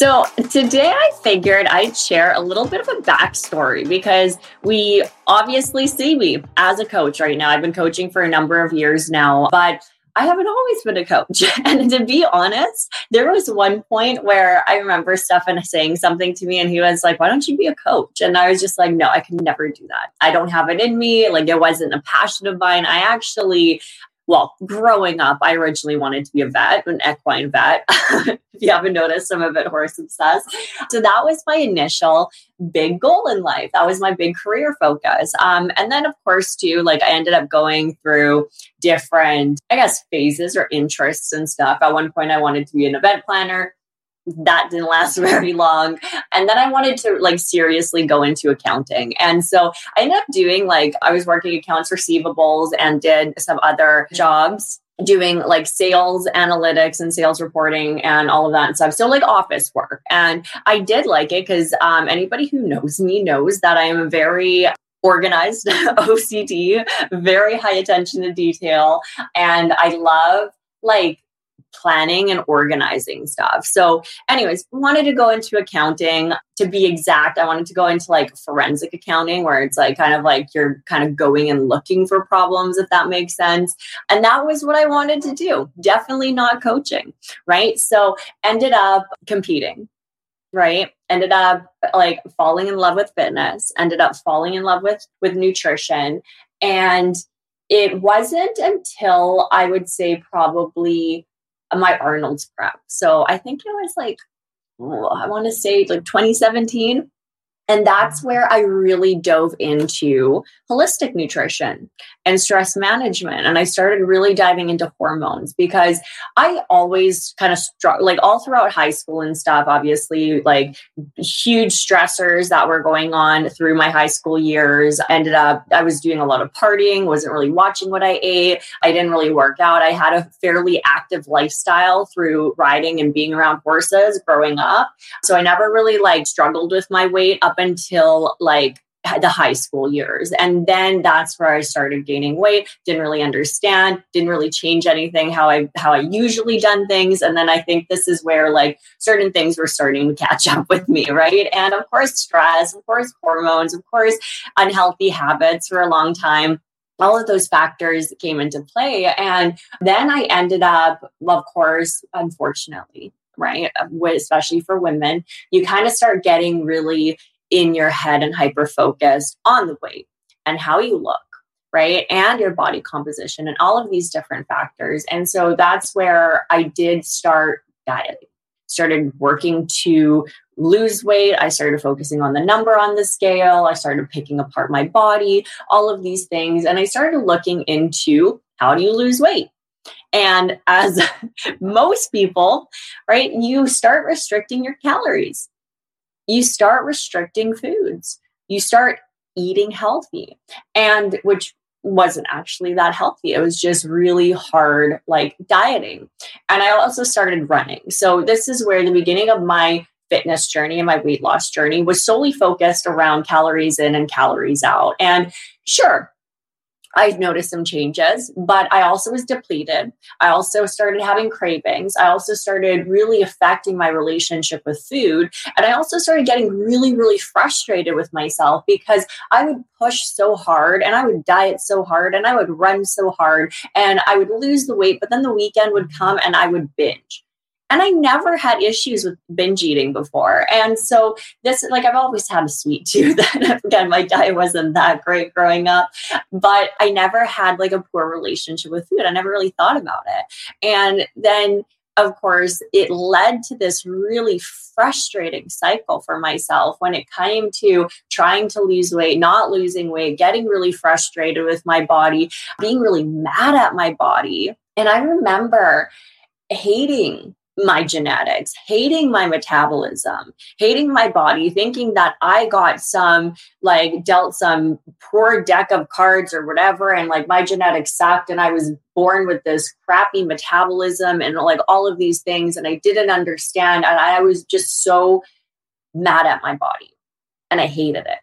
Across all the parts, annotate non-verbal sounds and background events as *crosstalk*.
So today I figured I'd share a little bit of a backstory because we obviously see me as a coach right now. I've been coaching for a number of years now, but I haven't always been a coach. *laughs* And to be honest, there was one point where I remember Stefan saying something to me and he was like, Why don't you be a coach? And I was just like, No, I can never do that. I don't have it in me. Like it wasn't a passion of mine. I actually well, growing up, I originally wanted to be a vet, an equine vet. *laughs* if you haven't noticed, I'm a bit horse obsessed. So that was my initial big goal in life. That was my big career focus. Um, and then, of course, too, like I ended up going through different, I guess, phases or interests and stuff. At one point, I wanted to be an event planner that didn't last *laughs* very long. And then i wanted to like seriously go into accounting. And so i ended up doing like i was working accounts receivables and did some other jobs doing like sales analytics and sales reporting and all of that and stuff. So like office work. And i did like it because um, anybody who knows me knows that i am a very organized *laughs* ocd very high attention to detail. And i love like planning and organizing stuff. So, anyways, wanted to go into accounting. To be exact, I wanted to go into like forensic accounting, where it's like kind of like you're kind of going and looking for problems, if that makes sense. And that was what I wanted to do. Definitely not coaching, right? So, ended up competing right ended up like falling in love with fitness ended up falling in love with with nutrition and it wasn't until i would say probably my Arnold's prep. So I think it was like, I want to say like 2017. And that's where I really dove into holistic nutrition and stress management. And I started really diving into hormones because I always kind of struck, like all throughout high school and stuff, obviously, like huge stressors that were going on through my high school years. Ended up, I was doing a lot of partying, wasn't really watching what I ate. I didn't really work out. I had a fairly active lifestyle through riding and being around horses growing up. So I never really like struggled with my weight up until like the high school years. And then that's where I started gaining weight, didn't really understand, didn't really change anything how I how I usually done things. And then I think this is where like certain things were starting to catch up with me, right? And of course stress, of course hormones, of course unhealthy habits for a long time all of those factors came into play. And then I ended up, of course, unfortunately, right? Especially for women, you kind of start getting really in your head and hyper focused on the weight and how you look right? And your body composition and all of these different factors. And so that's where i did start dieting. Started working to lose weight. I started focusing on the number on the scale. I started picking apart my body all of these things. And i started looking into how do you lose weight? And as *laughs* most people right you start restricting your calories you start restricting foods. You start eating healthy. And which wasn't actually that healthy. It was just really hard, like dieting. And I also started running. So, this is where the beginning of my fitness journey and my weight loss journey was solely focused around calories in and calories out. And sure, I noticed some changes, but I also was depleted. I also started having cravings. I also started really affecting my relationship with food. And I also started getting really, really frustrated with myself because I would push so hard and I would diet so hard and I would run so hard and I would lose the weight. But then the weekend would come and I would binge. And I never had issues with binge eating before. And so this, like, I've always had a sweet tooth. *laughs* again, my diet wasn't that great growing up, but I never had like a poor relationship with food. I never really thought about it. And then of course, it led to this really frustrating cycle for myself when it came to trying to lose weight, not losing weight, getting really frustrated with my body, being really mad at my body. And I remember hating my genetics, hating my metabolism, hating my body, thinking that I got some, like, dealt some poor deck of cards or whatever, and like my genetics sucked, and I was born with this crappy metabolism and like all of these things, and I didn't understand. And I was just so mad at my body and I hated it.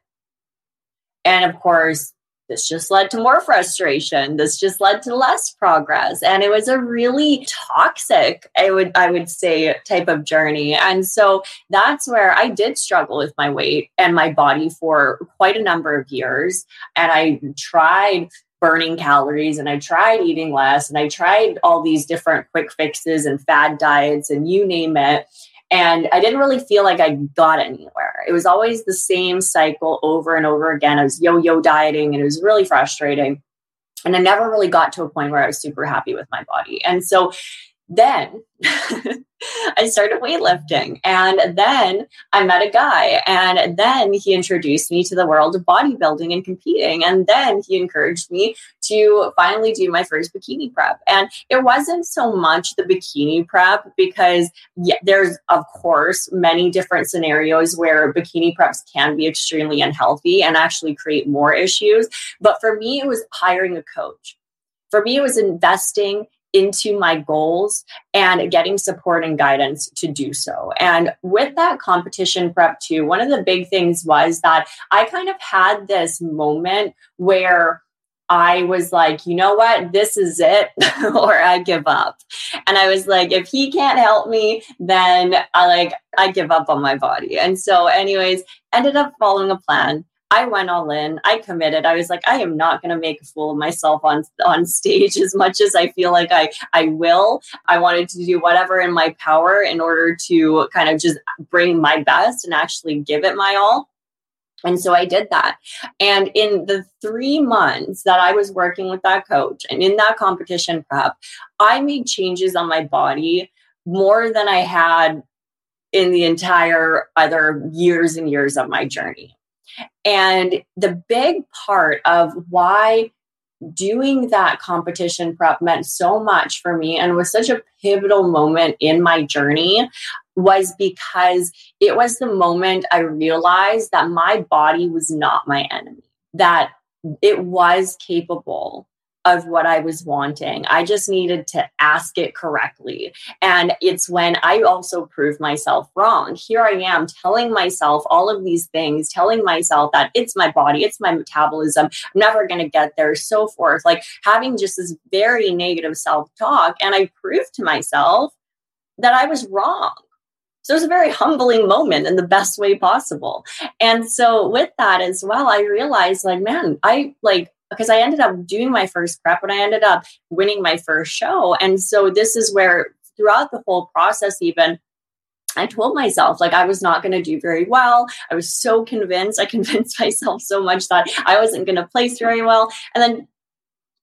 And of course, this just led to more frustration this just led to less progress and it was a really toxic i would i would say type of journey and so that's where i did struggle with my weight and my body for quite a number of years and i tried burning calories and I tried eating less and I tried all these different quick fixes and fad diets and you name it. And I didn't really feel like I got anywhere. It was always the same cycle over and over again. I was yo yo dieting and it was really frustrating. And I never really got to a point where I was super happy with my body. And so then *laughs* I started weightlifting. And then I met a guy. And then he introduced me to the world of bodybuilding and competing. And then he encouraged me to finally do my first bikini prep. And it wasn't so much the bikini prep because yeah, there's, of course, many different scenarios where bikini preps can be extremely unhealthy and actually create more issues. But for me, it was hiring a coach. For me, it was investing into my goals and getting support and guidance to do so. And with that competition prep too, one of the big things was that I kind of had this moment where I was like, you know what, this is it, *laughs* or I give up. And I was like, if he can't help me, then I like I give up on my body. And so, anyways, ended up following a plan. I went all in. I committed. I was like, I am not going to make a fool of myself on on stage as much as I feel like I I will. I wanted to do whatever in my power in order to kind of just bring my best and actually give it my all. And so I did that. And in the three months that I was working with that coach and in that competition prep, I made changes on my body more than I had in the entire other years and years of my journey. And the big part of why doing that competition prep meant so much for me and was such a pivotal moment in my journey was because it was the moment I realized that my body was not my enemy, that it was capable of what I was wanting. I just needed to ask it correctly. And it's when I also proved myself wrong. Here I am telling myself all of these things, telling myself that it's my body, it's my metabolism, I'm never going to get there, so forth. Like having just this very negative self talk. And I proved to myself that I was wrong. So it was a very humbling moment in the best way possible. And so with that as well, I realized like, man, I like because I ended up doing my first prep and I ended up winning my first show. And so this is where throughout the whole process, even I told myself like I was not going to do very well. I was so convinced. I *laughs* convinced myself so much that I wasn't going to place very well. And then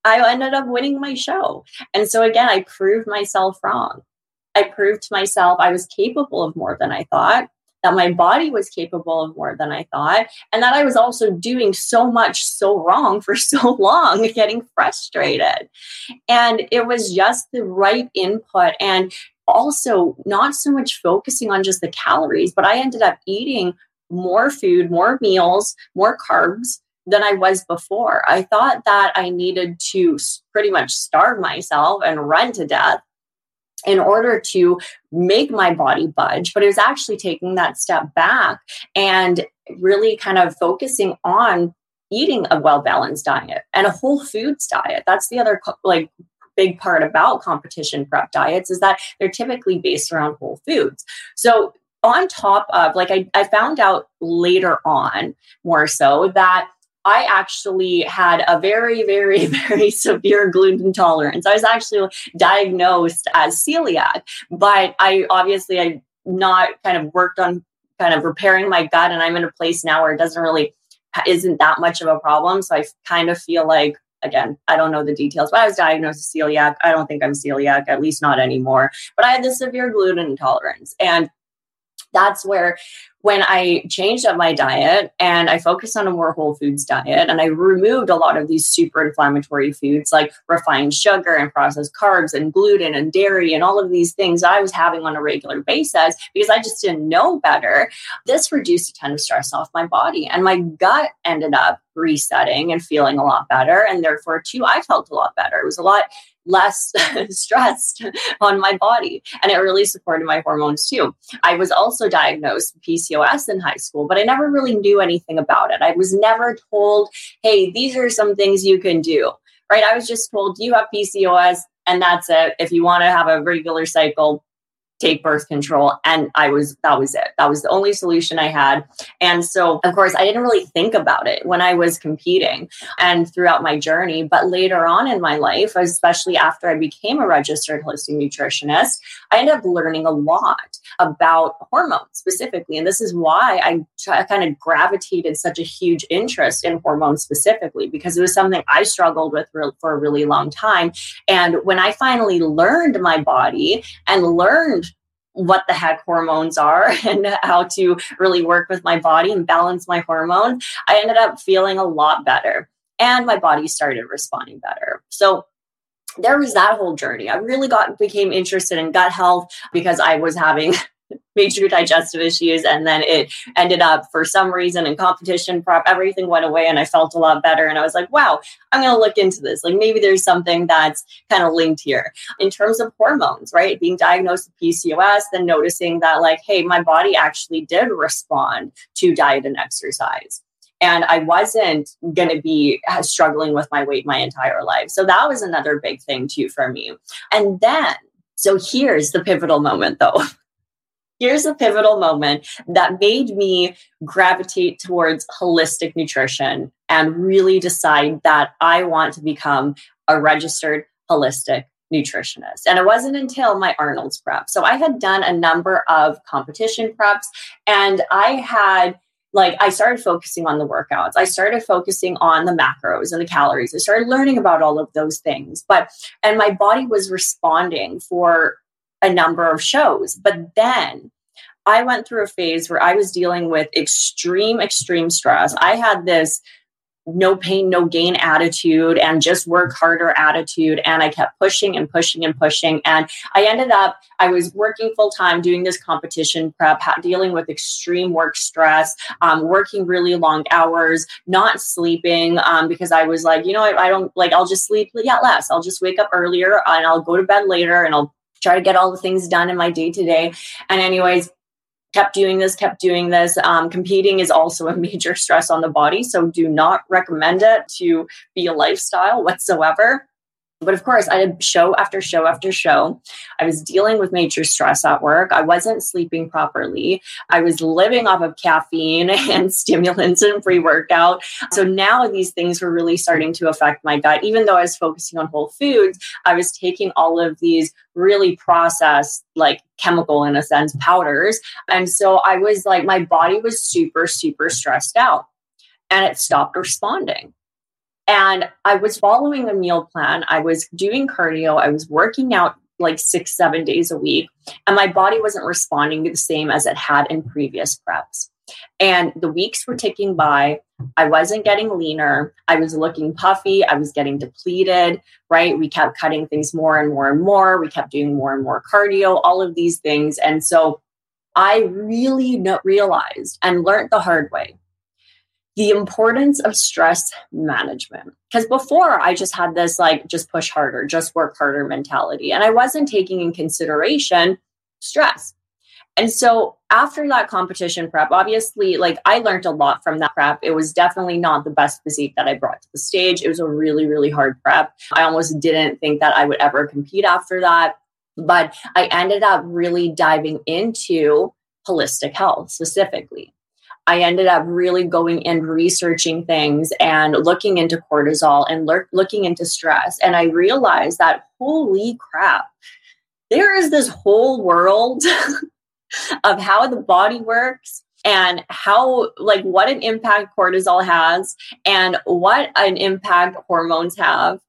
I ended up winning my show. And so again, I proved myself wrong. I proved to myself I was capable of more than I thought that my body was capable of more than I thought, and that I was also doing so much so wrong for *laughs* so long, getting frustrated. And it was just the right input. And also, not so much focusing on just the calories, but I ended up eating more food, more meals, more carbs than I was before. I thought that I needed to pretty much starve myself and run to death in order to make my body budge, but it was actually taking that step back and really kind of focusing on eating a well balanced diet and a whole foods diet. That's the other like big part about competition prep diets is that they're typically based around whole foods. So on top of like I, I found out later on more so that I actually had a very, very, *laughs* very severe gluten intolerance. I was actually diagnosed as celiac, but I obviously I not kind of worked on kind of repairing my gut, and I'm in a place now where it doesn't really isn't that much of a problem. So I kind of feel like again, I don't know the details, but I was diagnosed as celiac. I don't think I'm celiac, at least not anymore. But I had this severe gluten intolerance, and that's where when I changed up my diet and I focused on a more whole foods diet and I removed a lot of these super inflammatory foods like refined sugar and processed carbs and gluten and dairy and all of these things I was having on a regular basis because I just didn't know better, this reduced a ton of stress off my body. And my gut ended up resetting and feeling a lot better. And therefore, too, I felt a lot better. It was a lot less *laughs* stressed on my body. And it really supported my hormones too. I was also diagnosed with PCOS in high school, but I never really knew anything about it. I was never told, hey, these are some things you can do, right? I was just told, you have PCOS and that's it. If you want to have a regular cycle, take birth control and i was that was it. That was the only solution i had. And so of course i didn't really think about it when i was competing and throughout my journey. But later on in my life especially after i became a registered holistic nutritionist i ended up learning a lot about hormones specifically. And this is why i, I kind of gravitated such a huge interest in hormones specifically because it was something i struggled with for a really long time. And when i finally learned my body and learned what the heck hormones are *laughs* and how to really work with my body and balance my hormones, I ended up feeling a lot better. And my body started responding better. So there was that whole journey. I really got became interested in gut health because I was having *laughs* major digestive issues. And then it ended up for some reason in competition prep, everything went away and I felt a lot better. And I was like, wow, I'm going to look into this. Like maybe there's something that's kind of linked here in terms of hormones, right? Being diagnosed with PCOS, then noticing that, like, hey, my body actually did respond to diet and exercise. And I wasn't going to be uh, struggling with my weight my entire life. So that was another big thing too for me. And then, so here's the pivotal moment though. *laughs* here's a pivotal moment that made me gravitate towards holistic nutrition and really decide that I want to become a registered holistic nutritionist. And it wasn't until my Arnold's prep. So I had done a number of competition preps and I had like I started focusing on the workouts. I started focusing on the macros and the calories. I started learning about all of those things. But and my body was responding for a number of shows. But then I went through a phase where I was dealing with extreme, extreme stress. I had this no pain, no gain attitude and just work harder attitude. And I kept pushing and pushing and pushing. And I ended up, I was working full time doing this competition prep, dealing with extreme work stress, um, working really long hours, not sleeping um, because I was like, you know, I, I don't like, I'll just sleep yeah, less. I'll just wake up earlier and I'll go to bed later and I'll try to get all the things done in my day to day. And, anyways, kept doing this, kept doing this. Um, competing is also a major stress on the body. So do not recommend it to be a lifestyle whatsoever. But of course, I did show after show after show. I was dealing with major stress at work. I wasn't sleeping properly. I was living off of caffeine *laughs* and stimulants and pre workout. So now these things were really starting to affect my gut. Even though I was focusing on whole foods, I was taking all of these really processed, like chemical in a sense, powders. And so I was like, my body was super, super stressed out and it stopped responding. And I was following a meal plan. I was doing cardio. I was working out like six, seven days a week. And my body wasn't responding the same as it had in previous preps. And the weeks were ticking by. I wasn't getting leaner. I was looking puffy. I was getting depleted, right? We kept cutting things more and more and more. We kept doing more and more cardio, all of these things. And so I really realized and learned the hard way the importance of stress management. Because before I just had this like, just push harder, just work harder mentality. And I wasn't taking in consideration stress. And so after that competition prep, obviously, like I learned a lot from that prep. It was definitely not the best physique that I brought to the stage. It was a really, really hard prep. I almost didn't think that I would ever compete after that. But I ended up really diving into holistic health specifically. I ended up really going and researching things and looking into cortisol and looking into stress. And I realized that holy crap, there is this whole world *laughs* of how the body works and how like what an impact cortisol has and what an impact hormones have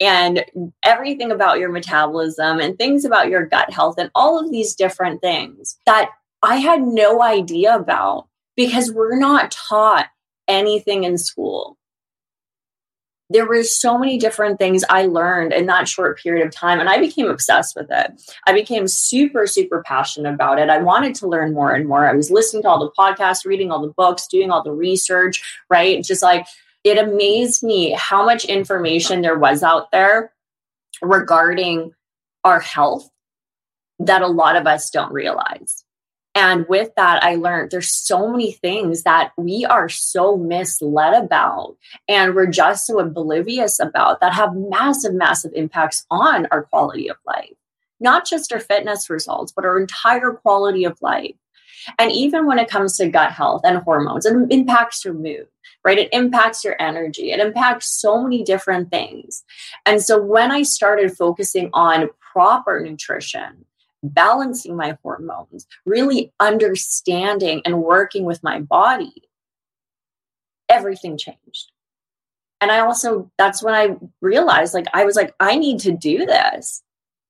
and everything about your metabolism and things about your gut health and all of these different things that I had no idea about because we're not taught anything in school. There were so many different things I learned in that short period of time, and I became obsessed with it. I became super, super passionate about it. I wanted to learn more and more. I was listening to all the podcasts, reading all the books, doing all the research, right? Just like it amazed me how much information there was out there regarding our health that a lot of us don't realize. And with that, I learned there's so many things that we are so misled about and we're just so oblivious about that have massive, massive impacts on our quality of life. Not just our fitness results, but our entire quality of life. And even when it comes to gut health and hormones, it impacts your mood, right? It impacts your energy. It impacts so many different things. And so when I started focusing on proper nutrition, balancing my hormones, really understanding and working with my body, everything changed. And I also, that's when I realized, like, I was like, I need to do this.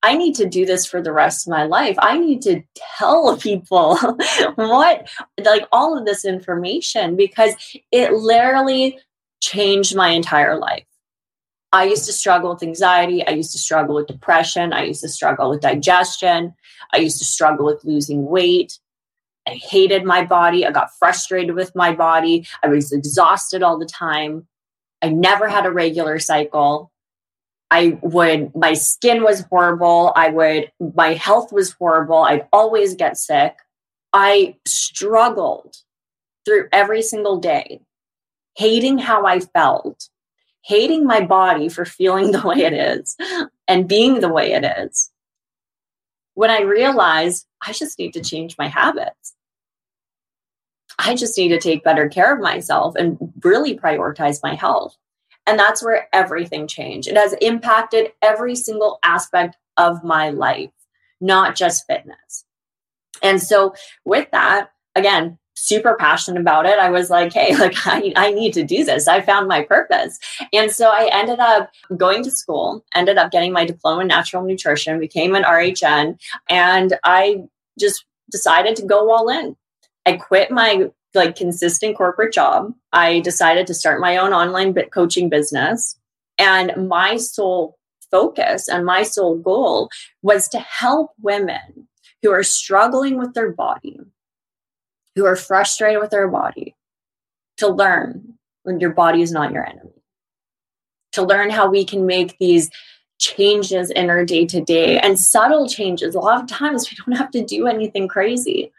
I need to do this for the rest of my life. I need to tell *laughs* people what, like, all of this information because it literally changed my entire life. I used to struggle with anxiety. I used to struggle with depression. I used to struggle with digestion. I used to struggle with losing weight. I hated my body. I got frustrated with my body. I was exhausted all the time. I never had a regular cycle. I would, my skin was horrible. I would, my health was horrible. I'd always get sick. I struggled through every single day, hating how I felt, hating my body for feeling *laughs* the way it is and being the way it is when I realized I just need to change my habits. I just need to take better care of myself and really prioritize my health. And that's where everything changed. It has impacted every single aspect of my life, not just fitness. And so, with that, again, super passionate about it. I was like, hey, *laughs* like I, I need to do this. I found my purpose. And so I ended up going to school, ended up getting my diploma in natural nutrition, became an RHN, and I just decided to go all in. I quit my like consistent corporate job. I decided to start my own online coaching business. And my sole focus and my sole goal was to help women who are struggling with their body, who are frustrated with their body to learn when your body is not your enemy, to learn how we can make these changes in our day to day and subtle changes. A lot of times we don't have to do anything crazy.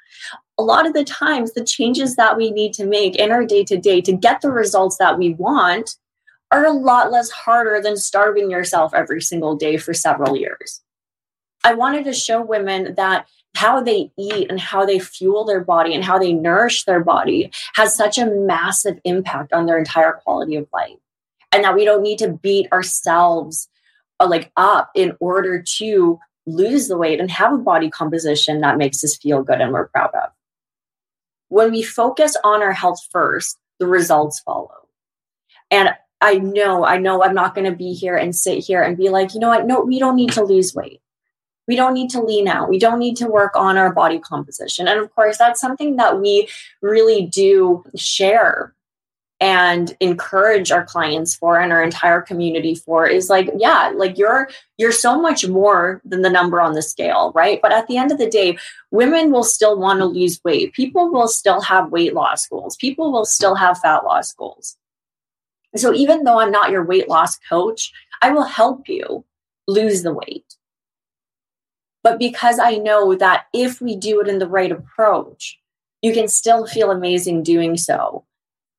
A lot of the times, the changes that we need to make in our day to day to get the results that we want are a lot less harder than starving yourself every single day for several years. I wanted to show women that how they eat and how they fuel their body and how they nourish their body has such a massive impact on their entire quality of life. And that we don't need to beat ourselves uh, like up in order to lose the weight and have a body composition that makes us feel good and we're proud of. When we focus on our health first, the results follow. And I know, I know I'm not going to be here and sit here and be like, you know what? No, we don't need to lose weight we don't need to lean out. We don't need to work on our body composition. And of course, that's something that we really do share and encourage our clients for and our entire community for is like yeah like you're you're so much more than the number on the scale right? But at the end of the day women will still want to lose weight. People will still have weight loss goals. People will still have fat loss goals. So even though i'm not your weight loss coach i will help you lose the weight but because I know that if we do it in the right approach, you can still feel amazing doing so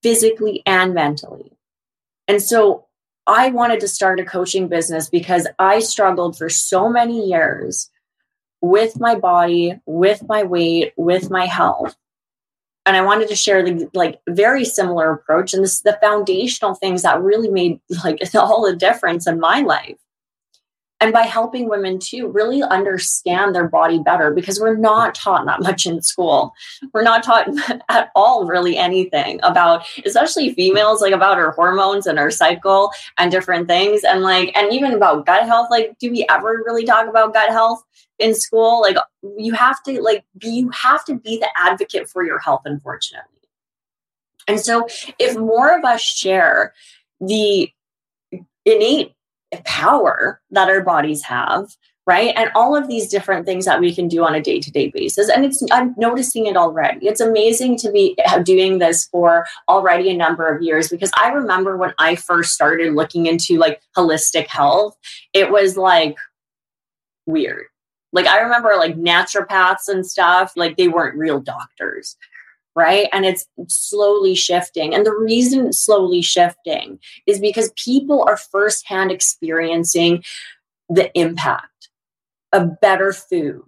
physically and mentally. And so I wanted to start a coaching business because I struggled for so many years with my body, with my weight, with my health. And I wanted to share the like very similar approach. And this the foundational things that really made like *laughs* all the difference in my life. And by helping women too really understand their body better because we're not taught that much in school. We're not taught *laughs* at all really anything about especially females like about our hormones and our cycle and different things. And like and even about gut health like do we ever really talk about gut health in school? Like you have to like be you have to be the advocate for your health unfortunately. And so if more of us share the innate power that our bodies have right? And all of these different things that we can do on a day-to-day basis. And it's i'm noticing it already. It's amazing to be doing this for already a number of years because i remember when i first started looking into like holistic health it was like weird. Like i remember like naturopaths and stuff like they weren't real doctors right? And it's slowly shifting. And the reason slowly shifting is because people are firsthand experiencing the impact of better food,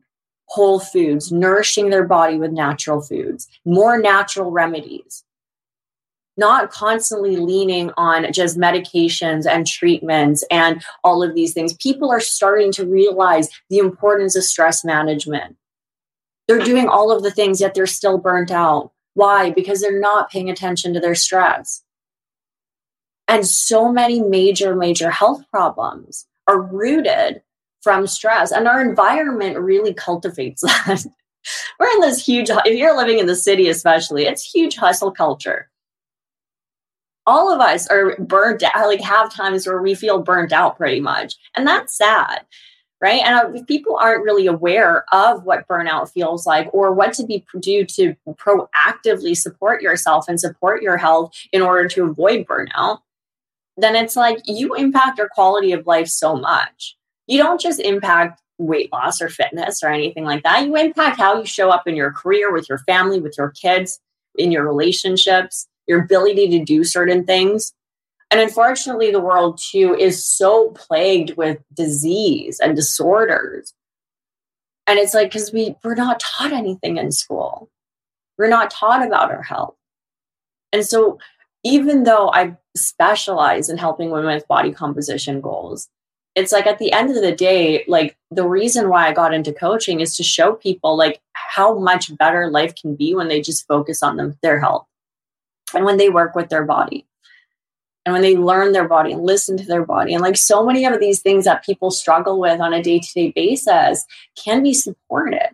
whole foods, nourishing their body with natural foods, more natural remedies. Not constantly leaning on just medications and treatments and all of these things. People are starting to realize the importance of stress management. They're doing all of the things, yet they're still burnt out why? Because they're not paying attention to their stress. And so many major, major health problems are rooted from stress, and our environment really cultivates *laughs* that. We're in this huge, if you're living in the city, especially, it's huge hustle culture. All of us are burnt out, like have times where we feel burnt out pretty much. And that's sad right? And uh, if people aren't really aware of what burnout feels like or what to be do to proactively support yourself and support your health in order to avoid burnout, then it's like you impact your quality of life so much. You don't just impact weight loss or fitness or anything like that. You impact how you show up in your career, with your family, with your kids, in your relationships, your ability to do certain things. And unfortunately, the world too is so plagued with disease and disorders. And it's like, because we, we're not taught anything in school, we're not taught about our health. And so, even though I specialize in helping women with body composition goals, it's like at the end of the day, like the reason why I got into coaching is to show people like how much better life can be when they just focus on them, their health and when they work with their body and when they learn their body and listen to their body and like so many of these things that people struggle with on a day-to-day basis can be supported.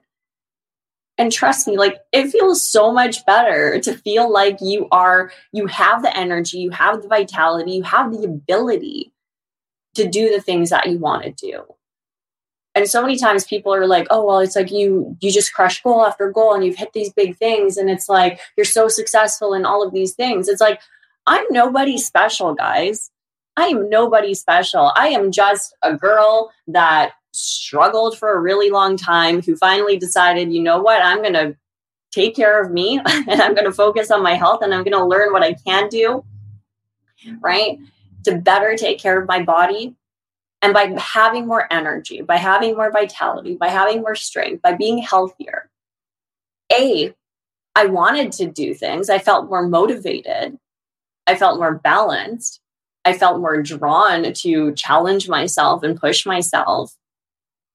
And trust me like it feels so much better to feel like you are you have the energy you have the vitality you have the ability to do the things that you want to do. And so many times people are like oh well it's like you you just crush goal after goal and you've hit these big things and it's like you're so successful in all of these things. It's like I'm nobody special, guys. I am nobody special. I am just a girl that struggled for a really long time who finally decided, you know what, I'm going to take care of me *laughs* and I'm going to focus on my health and I'm going to learn what I can do, right? To better take care of my body. And by having more energy, by having more vitality, by having more strength, by being healthier, A, I wanted to do things. I felt more motivated. I felt more balanced. I felt more drawn to challenge myself and push myself.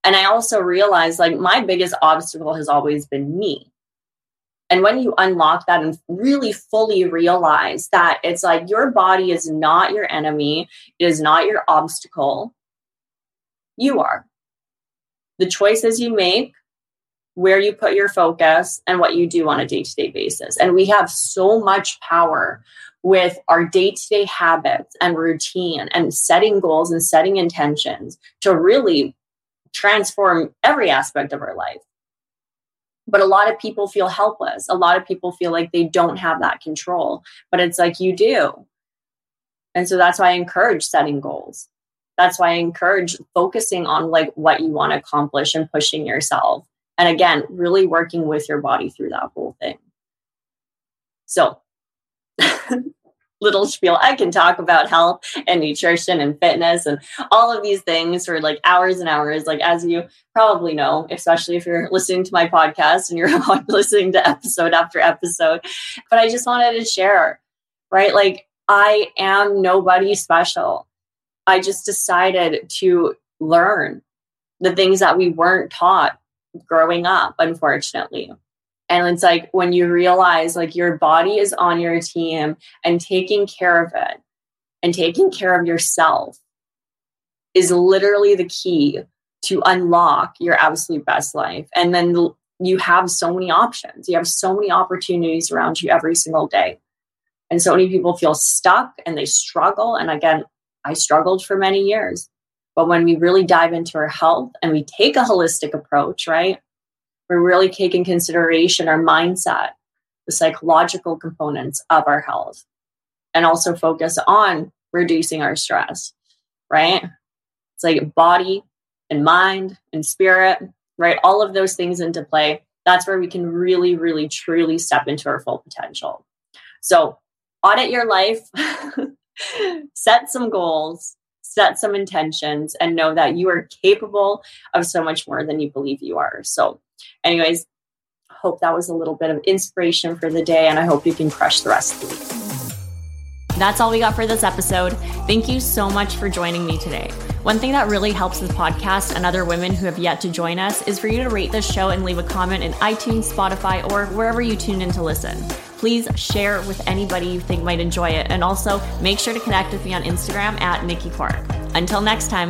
And I also realized like my biggest obstacle has always been me. And when you unlock that and really fully realize that it's like your body is not your enemy, it is not your obstacle, you are. The choices you make, where you put your focus, and what you do on a day to day basis. And we have so much power with our day to day habits and routine and setting goals and setting intentions to really transform every aspect of our life. But a lot of people feel helpless. A lot of people feel like they don't have that control, but it's like you do. And so that's why I encourage setting goals. That's why I encourage focusing on like what you want to accomplish and pushing yourself. And again, really working with your body through that whole thing. So *laughs* little spiel. I can talk about health and nutrition and fitness and all of these things for like hours and hours. Like, as you probably know, especially if you're listening to my podcast and you're *laughs* listening to episode after episode. But I just wanted to share, right? Like, I am nobody special. I just decided to learn the things that we weren't taught growing up, unfortunately. And it's like when you realize like your body is on your team and taking care of it and taking care of yourself is literally the key to unlock your absolute best life. And then you have so many options. You have so many opportunities around you every single day. And so many people feel stuck and they struggle. And again, I struggled for many years. But when we really dive into our health and we take a holistic approach, right? We're really taking consideration our mindset, the psychological components of our health, and also focus on reducing our stress, right? It's like body and mind and spirit, right? All of those things into play. That's where we can really, really, truly step into our full potential. So, audit your life, *laughs* set some goals, set some intentions, and know that you are capable of so much more than you believe you are. So, anyways, hope that was a little bit of inspiration for the day, and I hope you can crush the rest of the week. That's all we got for this episode. Thank you so much for joining me today. One thing that really helps this podcast and other women who have yet to join us is for you to rate this show and leave a comment in iTunes, Spotify, or wherever you tune in to listen. Please share with anybody you think might enjoy it. And also make sure to connect with me on Instagram at Nikki Clark. Until next time.